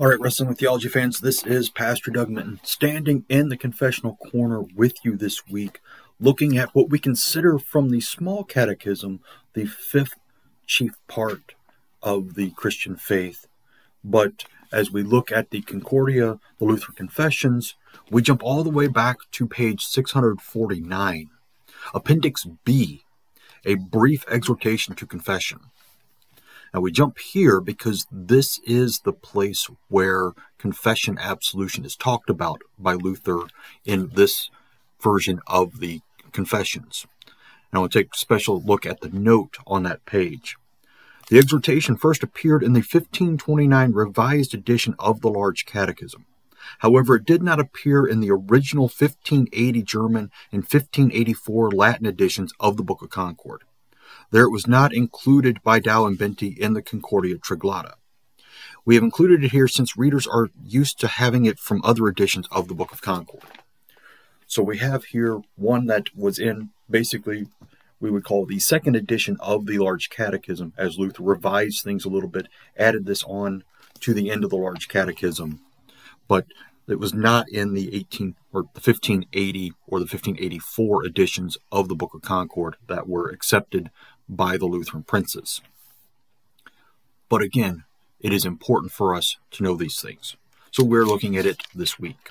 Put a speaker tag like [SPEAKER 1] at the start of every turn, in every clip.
[SPEAKER 1] All right, Wrestling with Theology fans, this is Pastor Doug Minton standing in the confessional corner with you this week, looking at what we consider from the small catechism, the fifth chief part of the Christian faith. But as we look at the Concordia, the Lutheran Confessions, we jump all the way back to page 649, Appendix B, a brief exhortation to confession. Now we jump here because this is the place where confession absolution is talked about by Luther in this version of the Confessions. And I want to take a special look at the note on that page. The exhortation first appeared in the 1529 revised edition of the Large Catechism. However, it did not appear in the original 1580 German and 1584 Latin editions of the Book of Concord. There it was not included by Dau and Bente in the Concordia Triglotta. We have included it here since readers are used to having it from other editions of the Book of Concord. So we have here one that was in basically we would call the second edition of the Large Catechism, as Luther revised things a little bit, added this on to the end of the Large Catechism. But it was not in the 18 or the 1580 or the 1584 editions of the Book of Concord that were accepted by the Lutheran princes. But again, it is important for us to know these things. So we're looking at it this week.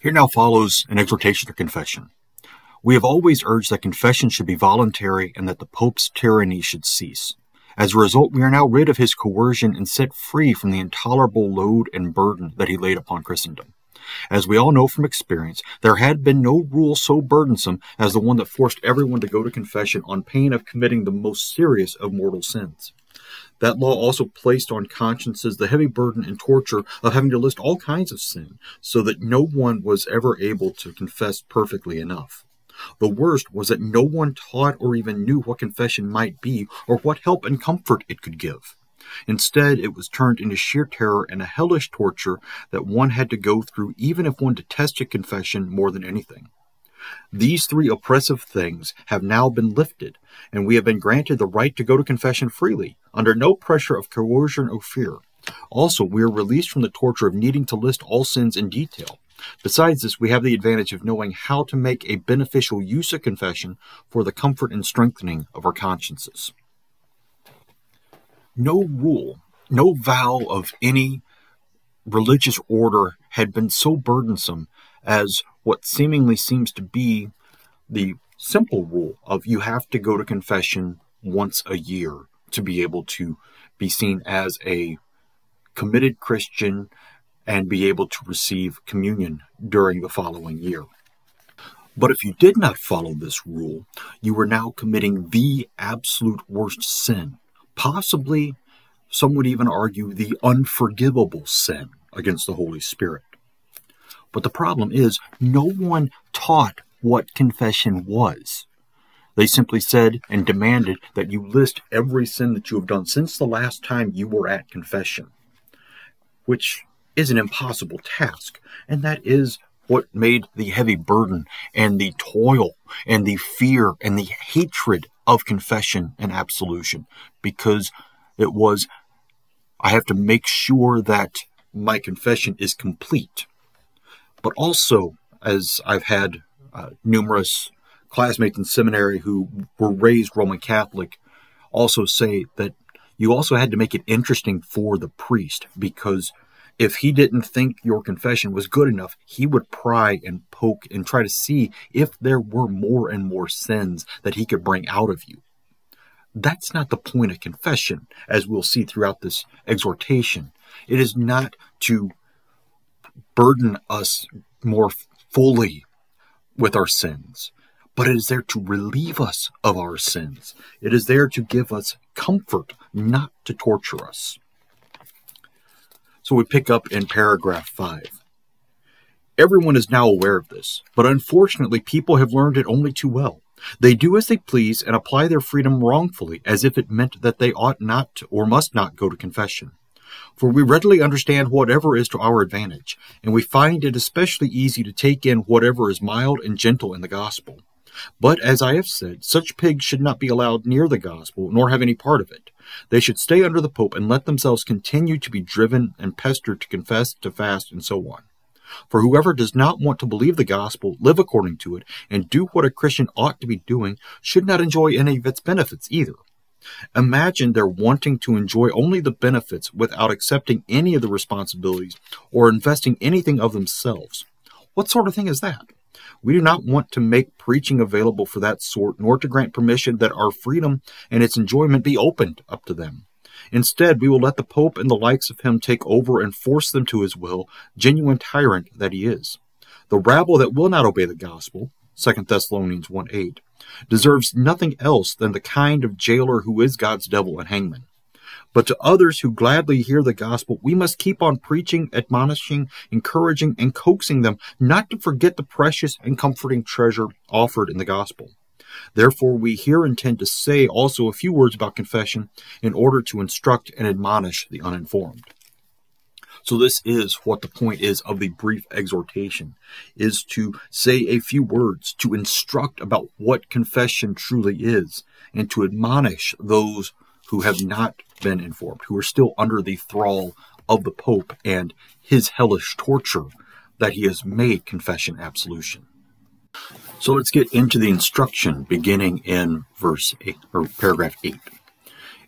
[SPEAKER 1] Here now follows an exhortation to confession. We have always urged that confession should be voluntary and that the Pope's tyranny should cease. As a result, we are now rid of his coercion and set free from the intolerable load and burden that he laid upon Christendom. As we all know from experience, there had been no rule so burdensome as the one that forced everyone to go to confession on pain of committing the most serious of mortal sins. That law also placed on consciences the heavy burden and torture of having to list all kinds of sin, so that no one was ever able to confess perfectly enough. The worst was that no one taught or even knew what confession might be or what help and comfort it could give. Instead, it was turned into sheer terror and a hellish torture that one had to go through even if one detested confession more than anything. These three oppressive things have now been lifted, and we have been granted the right to go to confession freely, under no pressure of coercion or fear. Also, we are released from the torture of needing to list all sins in detail. Besides this, we have the advantage of knowing how to make a beneficial use of confession for the comfort and strengthening of our consciences no rule, no vow of any religious order had been so burdensome as what seemingly seems to be the simple rule of you have to go to confession once a year to be able to be seen as a committed Christian and be able to receive communion during the following year. But if you did not follow this rule, you were now committing the absolute worst sin possibly, some would even argue, the unforgivable sin against the Holy Spirit. But the problem is, no one taught what confession was. They simply said and demanded that you list every sin that you have done since the last time you were at confession, which is an impossible task. And that is what made the heavy burden and the toil and the fear and the hatred of confession and absolution because it was, I have to make sure that my confession is complete. But also, as I've had uh, numerous classmates in seminary who were raised Roman Catholic also say that you also had to make it interesting for the priest because if he didn't think your confession was good enough, he would pry and poke and try to see if there were more and more sins that he could bring out of you. That's not the point of confession, as we'll see throughout this exhortation. It is not to burden us more fully with our sins, but it is there to relieve us of our sins. It is there to give us comfort, not to torture us. So we pick up in paragraph 5. Everyone is now aware of this, but unfortunately, people have learned it only too well. They do as they please and apply their freedom wrongfully, as if it meant that they ought not or must not go to confession. For we readily understand whatever is to our advantage, and we find it especially easy to take in whatever is mild and gentle in the gospel. But as I have said, such pigs should not be allowed near the gospel, nor have any part of it. They should stay under the Pope and let themselves continue to be driven and pestered to confess, to fast, and so on. For whoever does not want to believe the gospel, live according to it, and do what a Christian ought to be doing, should not enjoy any of its benefits either. Imagine their wanting to enjoy only the benefits without accepting any of the responsibilities or investing anything of themselves. What sort of thing is that? We do not want to make preaching available for that sort, nor to grant permission that our freedom and its enjoyment be opened up to them. Instead, we will let the Pope and the likes of him take over and force them to his will, genuine tyrant that he is. The rabble that will not obey the gospel, 2 Thessalonians 1 8, deserves nothing else than the kind of jailer who is God's devil and hangman. But to others who gladly hear the gospel, we must keep on preaching, admonishing, encouraging, and coaxing them not to forget the precious and comforting treasure offered in the gospel. Therefore, we here intend to say also a few words about confession in order to instruct and admonish the uninformed. So this is what the point is of the brief exhortation is to say a few words to instruct about what confession truly is and to admonish those who have not been informed, who are still under the thrall of the Pope and his hellish torture that he has made confession absolution. So let's get into the instruction beginning in verse 8 or paragraph 8.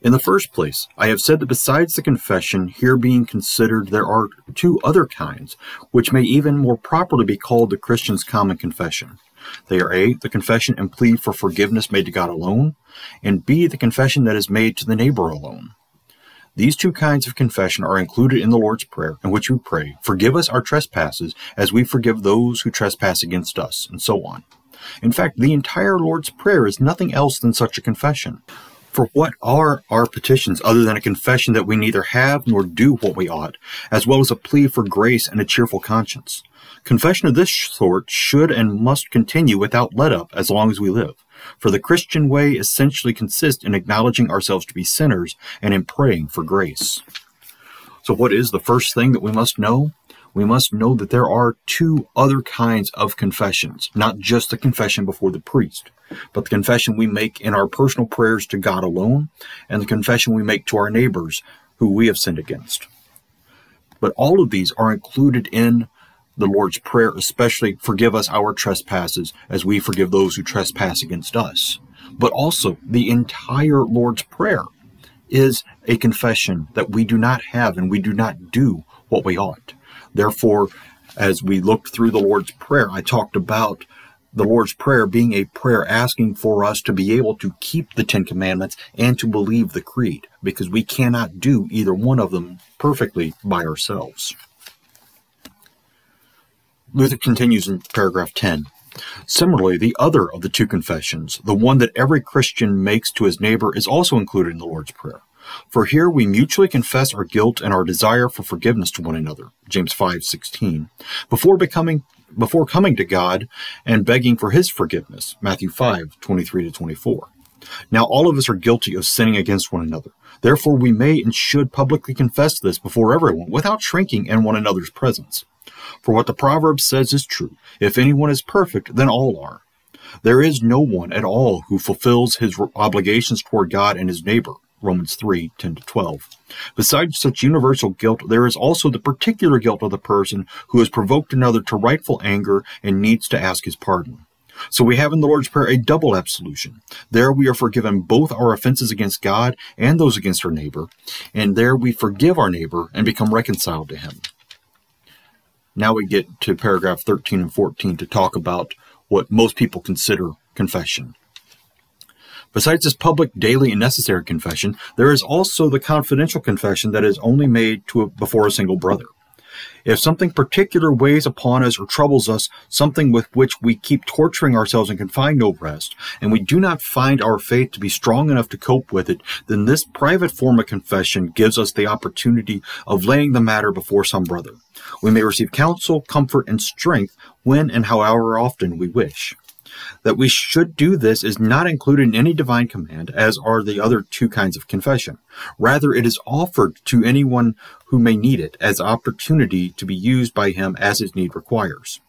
[SPEAKER 1] In the first place, I have said that besides the confession here being considered, there are two other kinds, which may even more properly be called the Christian's common confession. They are A, the confession and plea for forgiveness made to God alone, and B, the confession that is made to the neighbor alone. These two kinds of confession are included in the Lord's Prayer, in which we pray, Forgive us our trespasses, as we forgive those who trespass against us, and so on. In fact, the entire Lord's Prayer is nothing else than such a confession. For what are our petitions other than a confession that we neither have nor do what we ought, as well as a plea for grace and a cheerful conscience? Confession of this sort should and must continue without let up as long as we live. For the Christian way essentially consists in acknowledging ourselves to be sinners and in praying for grace. So, what is the first thing that we must know? we must know that there are two other kinds of confessions, not just the confession before the priest, but the confession we make in our personal prayers to God alone, and the confession we make to our neighbors who we have sinned against. But all of these are included in the Lord's Prayer, especially forgive us our trespasses as we forgive those who trespass against us. But also, the entire Lord's Prayer is a confession that we do not have and we do not do what we ought. Therefore, as we looked through the Lord's Prayer, I talked about the Lord's Prayer being a prayer asking for us to be able to keep the Ten Commandments and to believe the Creed, because we cannot do either one of them perfectly by ourselves. Luther continues in paragraph 10. Similarly, the other of the two confessions, the one that every Christian makes to his neighbor, is also included in the Lord's Prayer. For here we mutually confess our guilt and our desire for forgiveness to one another. James 5:16. Before becoming before coming to God and begging for his forgiveness. Matthew 5:23 to 24. Now all of us are guilty of sinning against one another. Therefore we may and should publicly confess this before everyone without shrinking in one another's presence. For what the proverb says is true. If anyone is perfect, then all are. There is no one at all who fulfills his obligations toward God and his neighbor. Romans 3 10 12. Besides such universal guilt, there is also the particular guilt of the person who has provoked another to rightful anger and needs to ask his pardon. So we have in the Lord's Prayer a double absolution. There we are forgiven both our offenses against God and those against our neighbor, and there we forgive our neighbor and become reconciled to him. Now we get to paragraph 13 and 14 to talk about what most people consider confession. Besides this public, daily, and necessary confession, there is also the confidential confession that is only made to a, before a single brother. If something particular weighs upon us or troubles us, something with which we keep torturing ourselves and can find no rest, and we do not find our faith to be strong enough to cope with it, then this private form of confession gives us the opportunity of laying the matter before some brother. We may receive counsel, comfort, and strength when and however often we wish. That we should do this is not included in any divine command, as are the other two kinds of confession. Rather, it is offered to anyone who may need it as opportunity to be used by him as his need requires.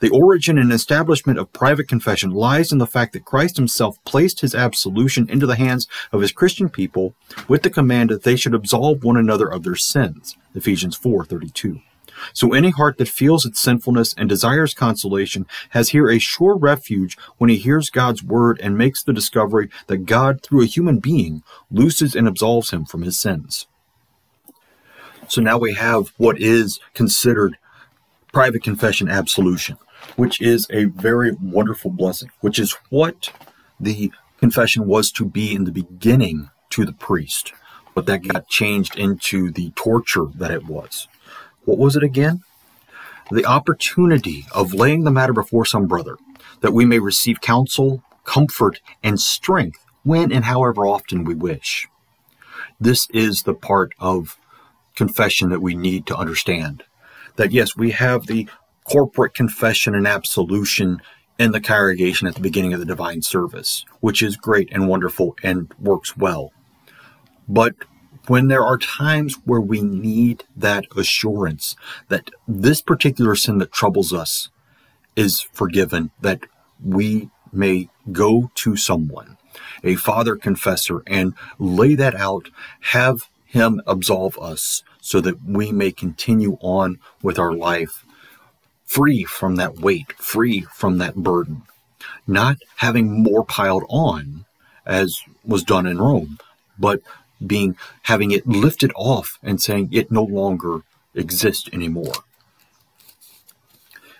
[SPEAKER 1] The origin and establishment of private confession lies in the fact that Christ himself placed his absolution into the hands of his Christian people with the command that they should absolve one another of their sins. Ephesians 4:32. So any heart that feels its sinfulness and desires consolation has here a sure refuge when he hears God's word and makes the discovery that God, through a human being, looses and absolves him from his sins. So now we have what is considered private confession absolution, which is a very wonderful blessing, which is what the confession was to be in the beginning to the priest, but that got changed into the torture that it was. What was it again? The opportunity of laying the matter before some brother, that we may receive counsel, comfort, and strength when and however often we wish. This is the part of confession that we need to understand. That yes, we have the corporate confession and absolution in the congregation at the beginning of the divine service, which is great and wonderful and works well. But when there are times where we need that assurance that this particular sin that troubles us is forgiven, that we may go to someone, a father confessor, and lay that out, have him absolve us so that we may continue on with our life free from that weight, free from that burden, not having more piled on as was done in Rome, but being having it lifted off and saying it no longer exists anymore.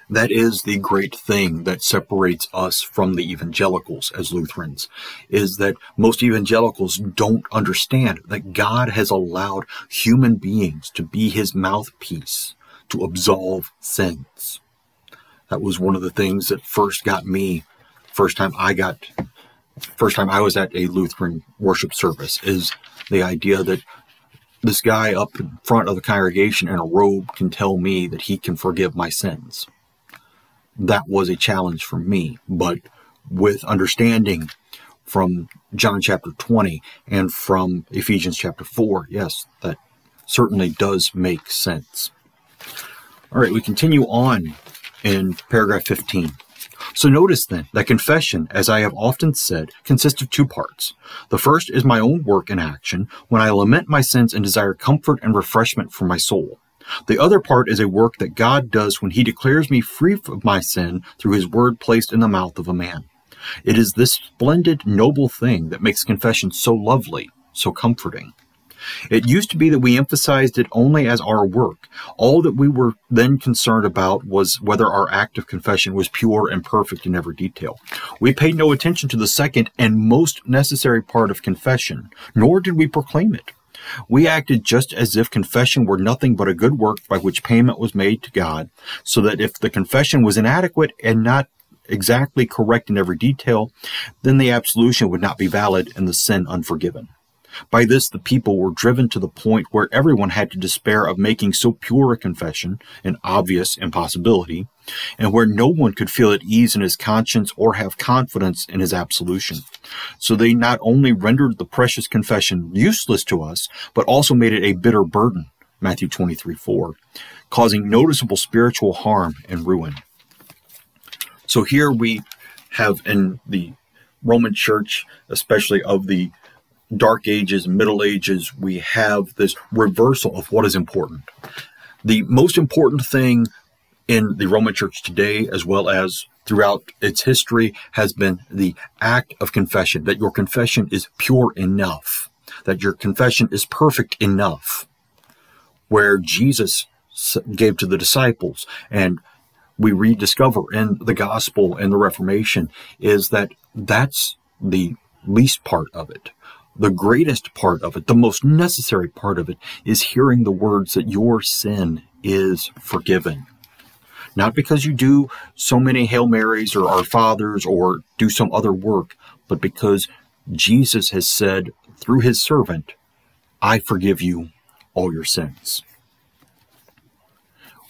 [SPEAKER 1] That is the great thing that separates us from the evangelicals as Lutherans, is that most evangelicals don't understand that God has allowed human beings to be his mouthpiece to absolve sins. That was one of the things that first got me, first time I got, first time I was at a Lutheran worship service, is the idea that this guy up in front of the congregation in a robe can tell me that he can forgive my sins. That was a challenge for me, but with understanding from John chapter 20 and from Ephesians chapter 4, yes, that certainly does make sense. All right, we continue on in paragraph 15. So notice then that confession, as I have often said, consists of two parts. The first is my own work and action when I lament my sins and desire comfort and refreshment for my soul. The other part is a work that God does when he declares me free of my sin through his word placed in the mouth of a man. It is this splendid, noble thing that makes confession so lovely, so comforting. It used to be that we emphasized it only as our work. All that we were then concerned about was whether our act of confession was pure and perfect in every detail. We paid no attention to the second and most necessary part of confession, nor did we proclaim it. We acted just as if confession were nothing but a good work by which payment was made to God, so that if the confession was inadequate and not exactly correct in every detail, then the absolution would not be valid and the sin unforgiven. By this, the people were driven to the point where everyone had to despair of making so pure a confession, an obvious impossibility, and where no one could feel at ease in his conscience or have confidence in his absolution. So they not only rendered the precious confession useless to us, but also made it a bitter burden, Matthew 23 4, causing noticeable spiritual harm and ruin. So here we have in the Roman Church, especially of the Dark Ages, Middle Ages, we have this reversal of what is important. The most important thing in the Roman Church today, as well as throughout its history, has been the act of confession, that your confession is pure enough, that your confession is perfect enough. Where Jesus gave to the disciples and we rediscover in the gospel and the Reformation is that that's the least part of it the greatest part of it, the most necessary part of it, is hearing the words that your sin is forgiven. Not because you do so many Hail Marys or Our Fathers or do some other work, but because Jesus has said through his servant, I forgive you all your sins.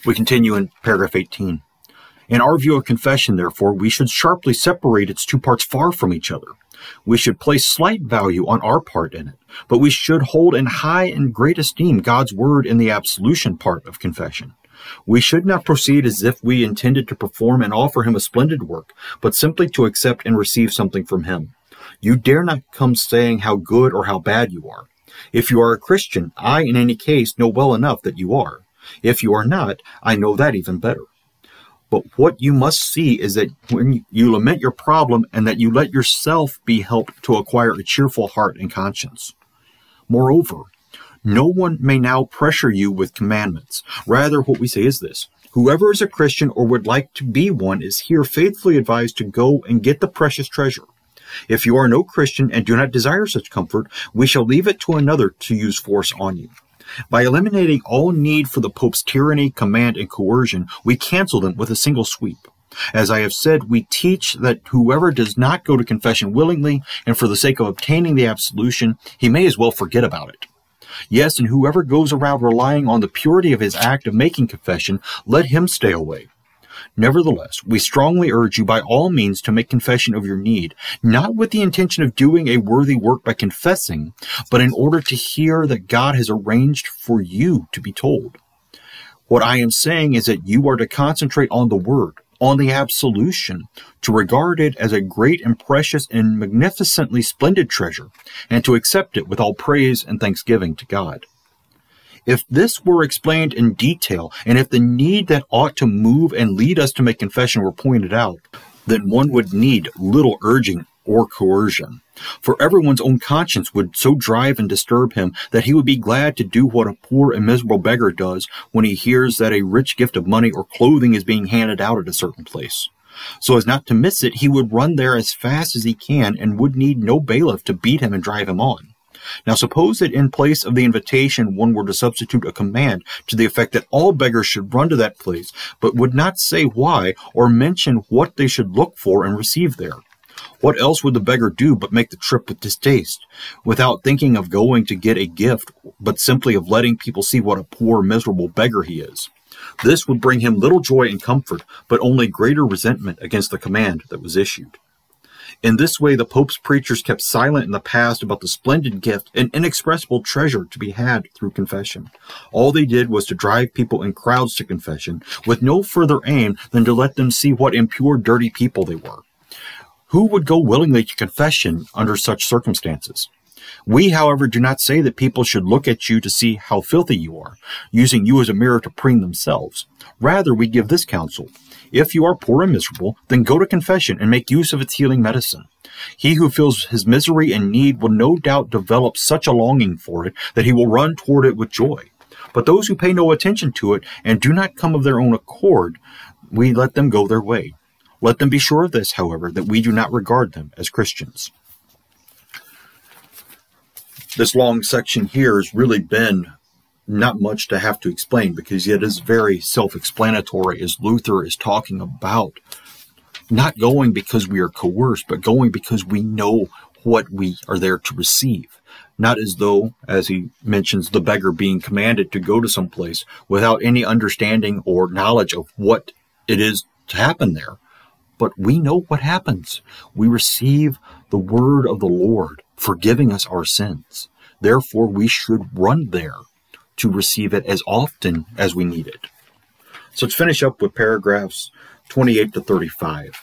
[SPEAKER 1] We continue in paragraph 18. In our view of confession, therefore, we should sharply separate its two parts far from each other we should place slight value on our part in it, but we should hold in high and great esteem God's word in the absolution part of confession. We should not proceed as if we intended to perform and offer him a splendid work, but simply to accept and receive something from him. You dare not come saying how good or how bad you are. If you are a Christian, I, in any case, know well enough that you are. If you are not, I know that even better. But what you must see is that when you lament your problem and that you let yourself be helped to acquire a cheerful heart and conscience. Moreover, no one may now pressure you with commandments. Rather, what we say is this Whoever is a Christian or would like to be one is here faithfully advised to go and get the precious treasure. If you are no Christian and do not desire such comfort, we shall leave it to another to use force on you. By eliminating all need for the Pope's tyranny, command, and coercion, we cancel them with a single sweep. As I have said, we teach that whoever does not go to confession willingly and for the sake of obtaining the absolution, he may as well forget about it. Yes, and whoever goes around relying on the purity of his act of making confession, let him stay away. Nevertheless, we strongly urge you by all means to make confession of your need, not with the intention of doing a worthy work by confessing, but in order to hear that God has arranged for you to be told. What I am saying is that you are to concentrate on the word, on the absolution, to regard it as a great and precious and magnificently splendid treasure, and to accept it with all praise and thanksgiving to God. If this were explained in detail, and if the need that ought to move and lead us to make confession were pointed out, then one would need little urging or coercion. For everyone's own conscience would so drive and disturb him that he would be glad to do what a poor and miserable beggar does when he hears that a rich gift of money or clothing is being handed out at a certain place. So as not to miss it, he would run there as fast as he can and would need no bailiff to beat him and drive him on. Now, suppose that in place of the invitation, one were to substitute a command to the effect that all beggars should run to that place, but would not say why or mention what they should look for and receive there. What else would the beggar do but make the trip with distaste, without thinking of going to get a gift, but simply of letting people see what a poor, miserable beggar he is? This would bring him little joy and comfort, but only greater resentment against the command that was issued. In this way, the Pope's preachers kept silent in the past about the splendid gift and inexpressible treasure to be had through confession. All they did was to drive people in crowds to confession, with no further aim than to let them see what impure, dirty people they were. Who would go willingly to confession under such circumstances? We, however, do not say that people should look at you to see how filthy you are, using you as a mirror to preen themselves. Rather, we give this counsel if you are poor and miserable, then go to confession and make use of its healing medicine. He who feels his misery and need will no doubt develop such a longing for it that he will run toward it with joy. But those who pay no attention to it and do not come of their own accord, we let them go their way. Let them be sure of this, however, that we do not regard them as Christians. This long section here has really been not much to have to explain because it is very self explanatory as Luther is talking about not going because we are coerced, but going because we know what we are there to receive. Not as though, as he mentions, the beggar being commanded to go to some place without any understanding or knowledge of what it is to happen there. But we know what happens. We receive the word of the Lord forgiving us our sins. Therefore, we should run there to receive it as often as we need it. So let's finish up with paragraphs 28 to 35.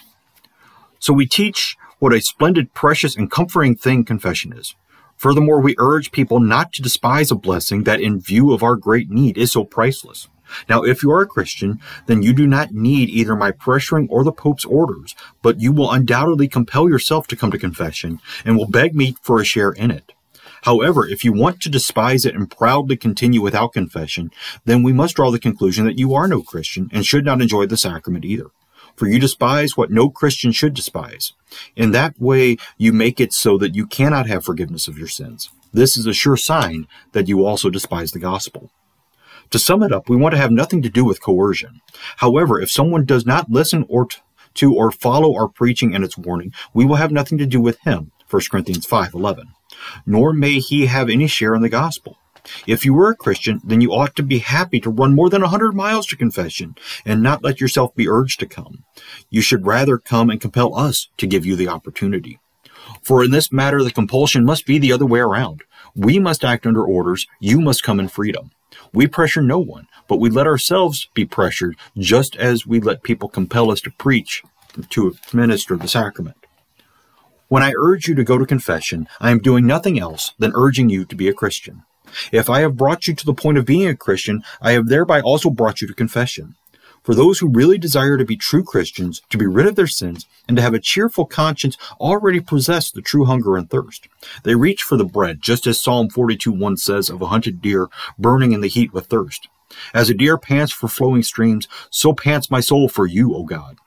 [SPEAKER 1] So we teach what a splendid, precious, and comforting thing confession is. Furthermore, we urge people not to despise a blessing that, in view of our great need, is so priceless. Now, if you are a Christian, then you do not need either my pressuring or the Pope's orders, but you will undoubtedly compel yourself to come to confession and will beg me for a share in it. However, if you want to despise it and proudly continue without confession, then we must draw the conclusion that you are no Christian and should not enjoy the sacrament either. For you despise what no Christian should despise. In that way, you make it so that you cannot have forgiveness of your sins. This is a sure sign that you also despise the gospel. To sum it up, we want to have nothing to do with coercion. However, if someone does not listen or t- to or follow our preaching and its warning, we will have nothing to do with him. 1 Corinthians 5:11 nor may he have any share in the gospel. If you were a Christian, then you ought to be happy to run more than a hundred miles to confession and not let yourself be urged to come. You should rather come and compel us to give you the opportunity. For in this matter, the compulsion must be the other way around. We must act under orders. You must come in freedom. We pressure no one, but we let ourselves be pressured just as we let people compel us to preach, to administer the sacrament. When I urge you to go to confession, I am doing nothing else than urging you to be a Christian. If I have brought you to the point of being a Christian, I have thereby also brought you to confession. For those who really desire to be true Christians, to be rid of their sins, and to have a cheerful conscience, already possess the true hunger and thirst. They reach for the bread, just as Psalm 42:1 says of a hunted deer burning in the heat with thirst. As a deer pants for flowing streams, so pants my soul for you, O God.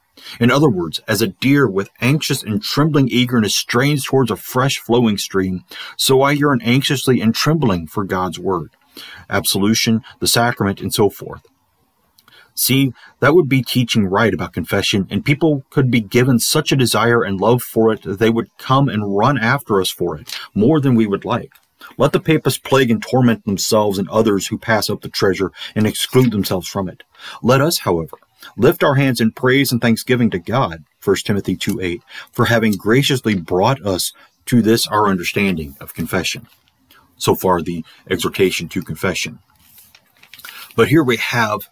[SPEAKER 1] In other words, as a deer with anxious and trembling eagerness strains towards a fresh flowing stream, so I yearn anxiously and trembling for God's word, absolution, the sacrament, and so forth. See, that would be teaching right about confession, and people could be given such a desire and love for it that they would come and run after us for it, more than we would like. Let the papists plague and torment themselves and others who pass up the treasure and exclude themselves from it. Let us, however, lift our hands in praise and thanksgiving to God, 1 Timothy 2 8, for having graciously brought us to this our understanding of confession. So far, the exhortation to confession. But here we have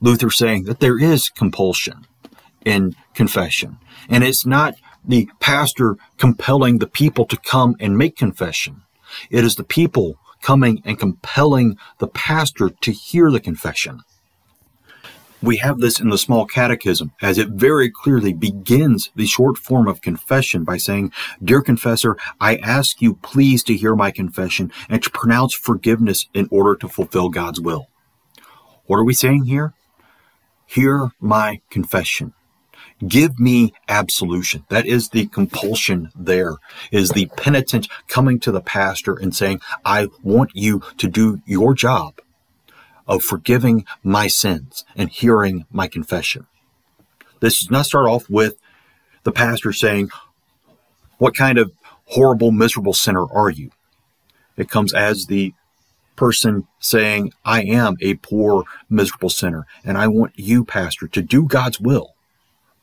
[SPEAKER 1] Luther saying that there is compulsion in confession. And it's not the pastor compelling the people to come and make confession. It is the people coming and compelling the pastor to hear the confession. We have this in the small catechism, as it very clearly begins the short form of confession by saying, Dear confessor, I ask you please to hear my confession and to pronounce forgiveness in order to fulfill God's will. What are we saying here? Hear my confession. Give me absolution. That is the compulsion there, is the penitent coming to the pastor and saying, I want you to do your job of forgiving my sins and hearing my confession. This does not start off with the pastor saying, What kind of horrible, miserable sinner are you? It comes as the person saying, I am a poor, miserable sinner, and I want you, Pastor, to do God's will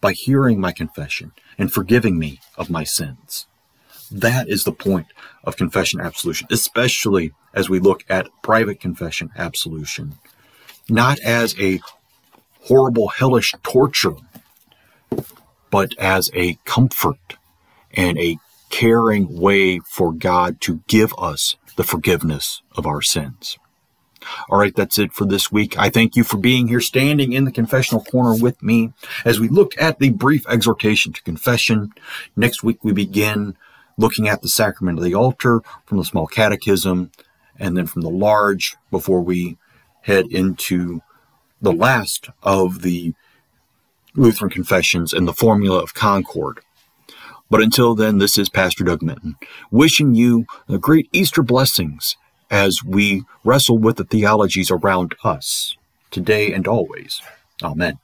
[SPEAKER 1] by hearing my confession and forgiving me of my sins. That is the point of confession absolution, especially as we look at private confession absolution, not as a horrible, hellish torture, but as a comfort and a caring way for God to give us the forgiveness of our sins. All right, that's it for this week. I thank you for being here, standing in the confessional corner with me as we look at the brief exhortation to confession. Next week, we begin looking at the sacrament of the altar from the small catechism and then from the large before we head into the last of the Lutheran confessions and the formula of concord. But until then, this is Pastor Doug Minton, wishing you uh, great Easter blessings as we wrestle with the theologies around us, today and always. Amen.